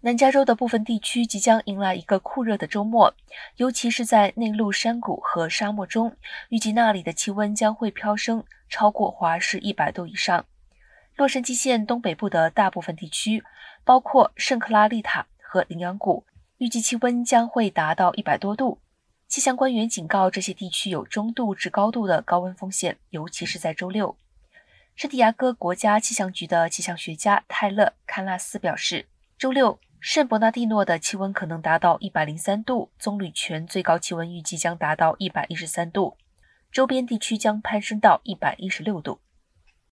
南加州的部分地区即将迎来一个酷热的周末，尤其是在内陆山谷和沙漠中，预计那里的气温将会飙升超过华氏一百度以上。洛杉矶县东北部的大部分地区，包括圣克拉丽塔和羚羊谷，预计气温将会达到一百多度。气象官员警告，这些地区有中度至高度的高温风险，尤其是在周六。圣地亚哥国家气象局的气象学家泰勒·堪纳斯表示，周六。圣伯纳蒂诺的气温可能达到一百零三度，棕榈泉最高气温预计将达到一百一十三度，周边地区将攀升到一百一十六度。